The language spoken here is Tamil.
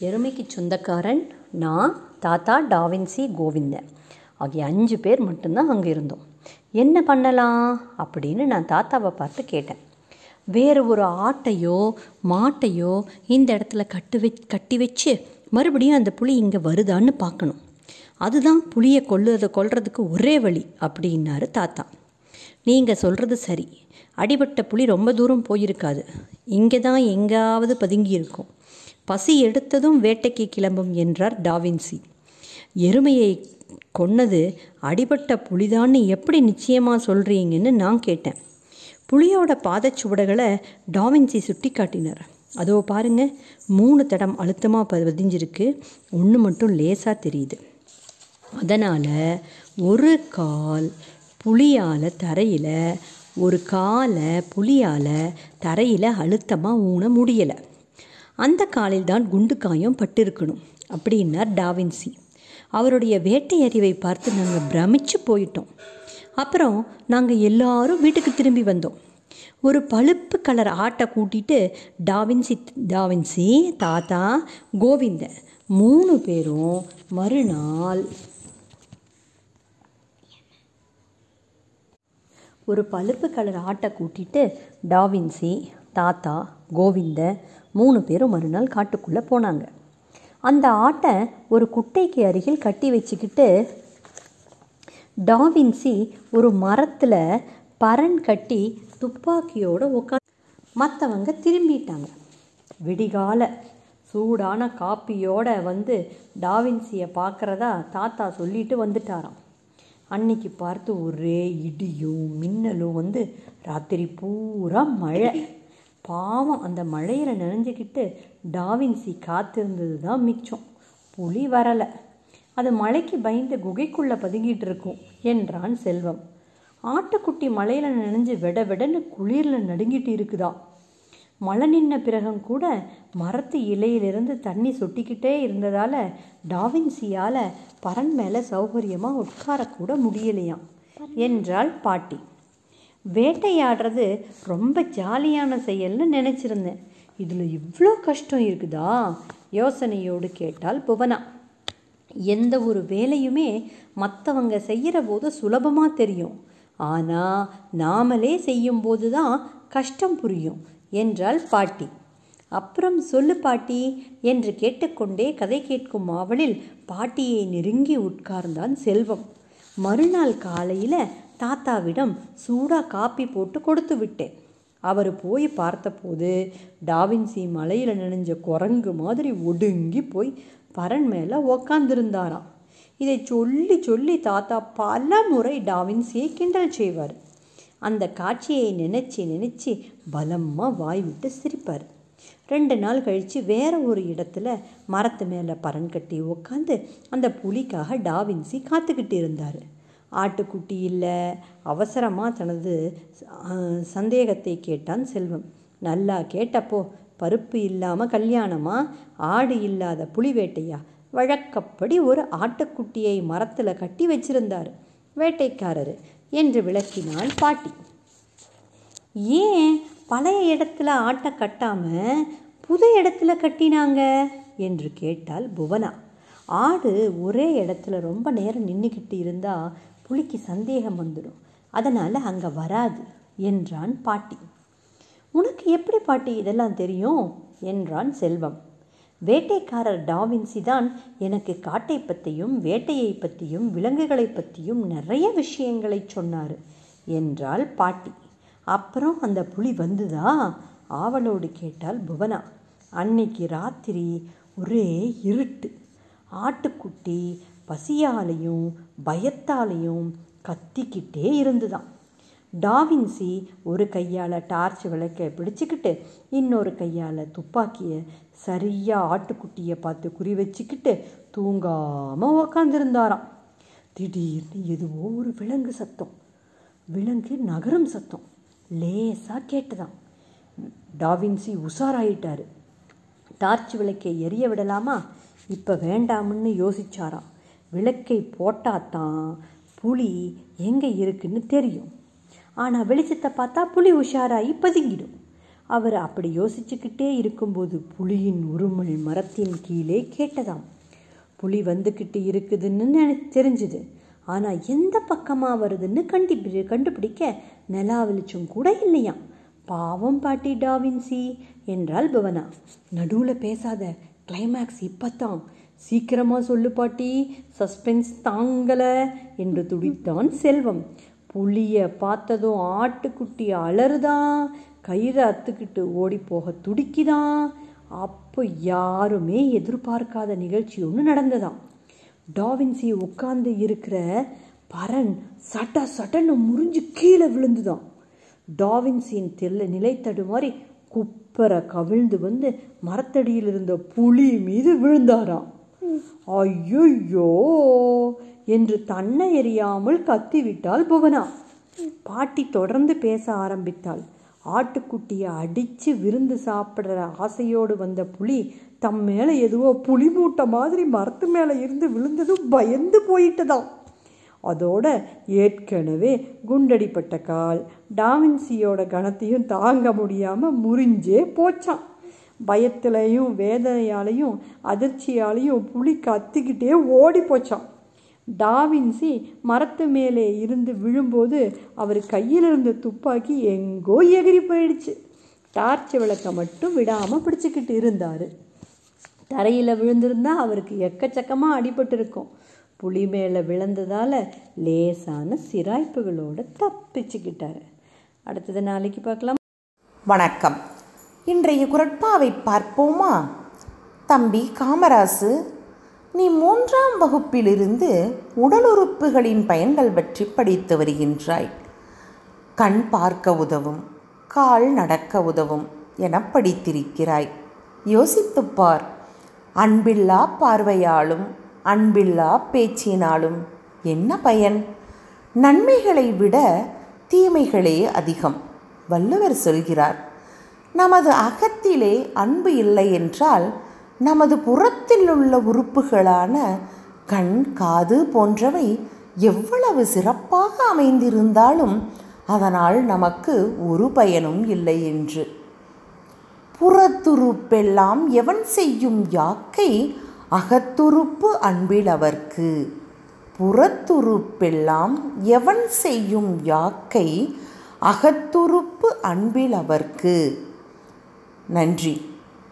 எருமைக்கு சொந்தக்காரன் நான் தாத்தா டாவின்சி கோவிந்தன். ஆகிய அஞ்சு பேர் மட்டும்தான் அங்கே இருந்தோம். என்ன பண்ணலாம்? அப்படின்னு நான் தாத்தாவை பார்த்து கேட்டேன். வேறு ஒரு ஆட்டையோ மாட்டையோ இந்த இடத்துல கட்டு வச் கட்டி வச்சு மறுபடியும் அந்த புளி இங்கே வருதான்னு பார்க்கணும். அதுதான் புளியை கொல்லுறதை கொல்றதுக்கு ஒரே வழி அப்படின்னாரு தாத்தா. நீங்கள் சொல்கிறது சரி. அடிபட்ட புலி ரொம்ப தூரம் போயிருக்காது. இங்கே தான் எங்காவது பதுங்கி இருக்கும். பசி எடுத்ததும் வேட்டைக்கு கிளம்பும் என்றார் டாவின்சி. எருமையை கொன்னது அடிபட்ட புலிதான்னு எப்படி நிச்சயமாக சொல்கிறீங்கன்னு நான் கேட்டேன். புலியோட பாதச்சுவடுகளை டாவின்சி சுட்டி காட்டினார். அதோ பாருங்க மூணு தடம் அழுத்தமாக பதிஞ்சிருக்கு. ஒன்று மட்டும் லேசாக தெரியுது. அதனால் ஒரு கால் புலியால் தரையில் ஒரு காலை புலியால் தரையில் அழுத்தமாக ஊன முடியலை. அந்த காலில் தான் குண்டு காயம் பட்டிருக்கணும் அப்படின்னார் டாவின்சி. அவருடைய வேட்டை அறிவை பார்த்து நாங்கள் பிரமிச்சு போயிட்டோம். அப்புறம் நாங்கள் எல்லாரும் வீட்டுக்கு திரும்பி வந்தோம். ஒரு பழுப்பு கலர் ஆட்டை கூட்டிட்டு டாவின்சி டாவின்சி தாத்தா கோவிந்தன் மூணு பேரும் மறுநாள் ஒரு பழுப்பு கலர் ஆட்டை கூட்டிட்டு டாவின்சி தாத்தா கோவிந்த மூணு பேரும் மறுநாள் காட்டுக்குள்ளே போனாங்க. அந்த ஆட்டை ஒரு குட்டைக்கு அருகில் கட்டி வச்சுக்கிட்டு டாவின்சி ஒரு மரத்தில் பரன் கட்டி துப்பாக்கியோடு உட்கா மற்றவங்க திரும்பிட்டாங்க. விடிகால சூடான காப்பியோட வந்து டாவின்சியை பார்க்குறதா தாத்தா சொல்லிட்டு வந்துட்டாராம். அன்னைக்கு பார்த்து ஒரே இடியும் மின்னலும் வந்து ராத்திரி பூரா மழை. பாவம் அந்த மழையில் நனைஞ்சுக்கிட்டு டாவின்சி காத்திருந்தது தான் மிச்சம். புலி வரலை. அது மழைக்கு பயந்து குகைக்குள்ளே பதுங்கிட்டு இருக்கும் என்றான் செல்வம். ஆட்டுக்குட்டி மலையில் நனைஞ்சு விட விடன்னு குளிரில் நடுங்கிட்டு இருக்குதா? மழை நின்ன பிறகும் கூட மரத்து இலையிலிருந்து தண்ணி சொட்டிக்கிட்டே இருந்ததால் டாவின்சியால் பரன் மேலே சௌகரியமாக உட்காரக்கூட முடியலையாம். என்றாள் பாட்டி. வேட்டையாடுறது ரொம்ப ஜாலியான செயல்னு நினச்சிருந்தேன். இதில் இவ்வளோ கஷ்டம் இருக்குதா? யோசனையோடு கேட்டால் புவனா. எந்த ஒரு வேலையுமே மற்றவங்க செய்கிற போது சுலபமாக தெரியும். ஆனால் நாமளே செய்யும்போது தான் கஷ்டம் புரியும். என்றாள் பாட்டி. அப்புறம் சொல்லு பாட்டி என்று கேட்டுக்கொண்டே கதை கேட்கும் ஆவலில் பாட்டியை நெருங்கி உட்கார்ந்தான் செல்வம். மறுநாள் காலையில் தாத்தாவிடம் சூடாக காப்பி போட்டு கொடுத்து விட்டேன். அவர் போய் பார்த்தபோது டாவின்சி மலையில் நனைஞ்ச குரங்கு மாதிரி ஒடுங்கி போய் பரன் மேலே உக்காந்துருந்தாராம். இதை சொல்லி சொல்லி தாத்தா பல முறை டாவின்சியை கிண்டல் செய்வார். அந்த காட்சியை நினச்சி நினச்சி பலமாக வாய் விட்டு சிரிப்பார். ரெண்டு நாள் கழித்து வேற ஒரு இடத்துல மரத்து மேலே பரன் கட்டி உக்காந்து அந்த புலிக்காக டாவின்சி காத்துக்கிட்டு இருந்தார். ஆட்டுக்குட்டி இல்லை அவசரமாக தனது சந்தேகத்தை கேட்டான் செல்வம். நல்லா கேட்டப்போ பருப்பு இல்லாமல் கல்யாணமா? ஆடு இல்லாத புலி வேட்டையா? வழக்கப்படி ஒரு ஆட்டுக்குட்டியை மரத்தில் கட்டி வச்சிருந்தார். வேட்டைக்காரர் என்று விளக்கினாள் பாட்டி. ஏன் பழைய இடத்துல ஆட்டை கட்டாமல் புது இடத்துல கட்டினாங்க? என்று கேட்டால் புவனா. ஆடு ஒரே இடத்துல ரொம்ப நேரம் நின்றுக்கிட்டு இருந்தால் புலிக்கு சந்தேகம் வந்துடும். அதனால் அங்கே வராது என்றான் பாட்டி. உனக்கு எப்படி பாட்டி இதெல்லாம் தெரியும்? என்றான் செல்வம். வேட்டைக்காரர் டாவின்சி தான் எனக்கு காட்டை பற்றியும் வேட்டையை பற்றியும் விலங்குகளை பற்றியும் நிறைய விஷயங்களை சொன்னார் என்றாள் பாட்டி. அப்புறம் அந்த புலி வந்துதா? ஆவலோடு கேட்டால் புவனா. அன்னைக்கு ராத்திரி ஒரே இருட்டு. ஆட்டுக்குட்டி பசியாலையும் பயத்தாலையும் கத்திக்கிட்டே இருந்துதான். டாவின்சி ஒரு கையால் டார்ச் விளக்க பிடிச்சிக்கிட்டு இன்னொரு கையால் துப்பாக்கியை சரியாக ஆட்டுக்குட்டியை பார்த்து குறி வச்சுக்கிட்டு தூங்காமல் உக்காந்துருந்தாராம். திடீர்னு எதுவோ ஒரு விலங்கு சத்தம். விலங்கு நகரும் சத்தம். லேசாக கேட்டுதான் டாவின்சி உஷாராயிட்டார். டார்ச் விளக்கை எரிய விடலாமா? இப்போ வேண்டாம்னு யோசிச்சாராம். விளக்கை போட்டாதான் புலி எங்கே இருக்குன்னு தெரியும். ஆனால் வெளிச்சத்தை பார்த்தா புலி உஷாராகி பதுங்கிடும். அவர் அப்படி யோசிச்சுக்கிட்டே இருக்கும்போது புலியின் உருமல் மரத்தின் கீழே கேட்டதாம். புலி வந்துக்கிட்டு இருக்குதுன்னு எனக்கு தெரிஞ்சுது. ஆனால் எந்த பக்கமாக வருதுன்னு கண்டிப்பி கண்டுபிடிக்க நிலா வெளிச்சம் கூட இல்லையாம். பாவம் பாட்டி டாவின்சி என்றாள் புவனா. நடுவில் பேசாத கிளைமேக்ஸ் இப்பத்தான். சீக்கிரமாக சொல்லு பாட்டி சஸ்பென்ஸ் தாங்கலை என்று துடித்தான் செல்வம். புளிய பார்த்ததும் ஆட்டுக்குட்டி அலறுதான் கயிறை அத்துக்கிட்டு ஓடி போக துடிக்குதான் அப்போ யாருமே எதிர்பார்க்காத நிகழ்ச்சி ஒன்று நடந்ததாம். டாவின்சி உட்கார்ந்து இருக்கிற பரன் சட்ட சட்டன்னு முறிஞ்சு கீழே விழுந்துதான் டாவின்சியின் தெல்ல நிலை தடுமாறி குப்பர கவிழ்ந்து வந்து மரத்தடியில் இருந்த புலி மீது விழுந்தாராம். ஐயோ என்று தன்னை எறியாமல் கத்திவிட்டாள் புவனா. பாட்டி தொடர்ந்து பேச ஆரம்பித்தாள். ஆட்டுக்குட்டியை அடித்து விருந்து சாப்பிட்ற ஆசையோடு வந்த புலி தம் மேலே எதுவோ புலி மூட்டை மாதிரி மரத்து மேலே இருந்து விழுந்ததும் பயந்து போயிட்டதாம் அதோட ஏற்கனவே குண்டடிப்பட்ட கால் டாவின்சியோட கணத்தையும் தாங்க முடியாமல் முறிஞ்சே போச்சான். பயத்திலையும் வேதனையாலையும் அதிர்ச்சியாலையும் புலி கத்திக்கிட்டே ஓடி போச்சான். டாவின்சி மரத்து மேலே இருந்து விழும்போது அவர் கையில் இருந்த துப்பாக்கி எங்கோ எகிரி போயிடுச்சு. டார்ச் விளக்க மட்டும் விடாமல் பிடிச்சிக்கிட்டு இருந்தார். தரையில் விழுந்திருந்தா அவருக்கு எக்கச்சக்கமாக அடிபட்டிருக்கும். புலி மேலே விழுந்ததால் லேசான சிராய்ப்புகளோடு தப்பிச்சுக்கிட்டார். அடுத்தது நாளைக்கு பார்க்கலாம். வணக்கம். இன்றைய குரட்பாவை பார்ப்போமா? தம்பி காமராசு நீ மூன்றாம் வகுப்பிலிருந்து உடல் உறுப்புகளின் பயன்கள் பற்றி படித்து வருகின்றாய். கண் பார்க்க உதவும் கால் நடக்க உதவும் என படித்திருக்கிறாய். யோசித்துப் பார் அன்பில்லா பார்வையாலும் அன்பில்லா பேச்சினாலும் என்ன பயன்? நன்மைகளை விட தீமைகளே அதிகம் வள்ளுவர் சொல்கிறார். நமது அகத்திலே அன்பு இல்லை என்றால் நமது புறத்தில் உள்ள உறுப்புகளான கண் காது போன்றவை எவ்வளவு சிறப்பாக அமைந்திருந்தாலும் அதனால் நமக்கு ஒரு பயனும் இல்லை என்று. புறத்துறுப்பெல்லாம் எவன் செய்யும் யாக்கை அகத்துறுப்பு அன்பில் அவர்க்கு. புறத்துறுப்பெல்லாம் எவன் செய்யும் யாக்கை அகத்துறுப்பு அன்பில் அவர்க்கு. நன்றி.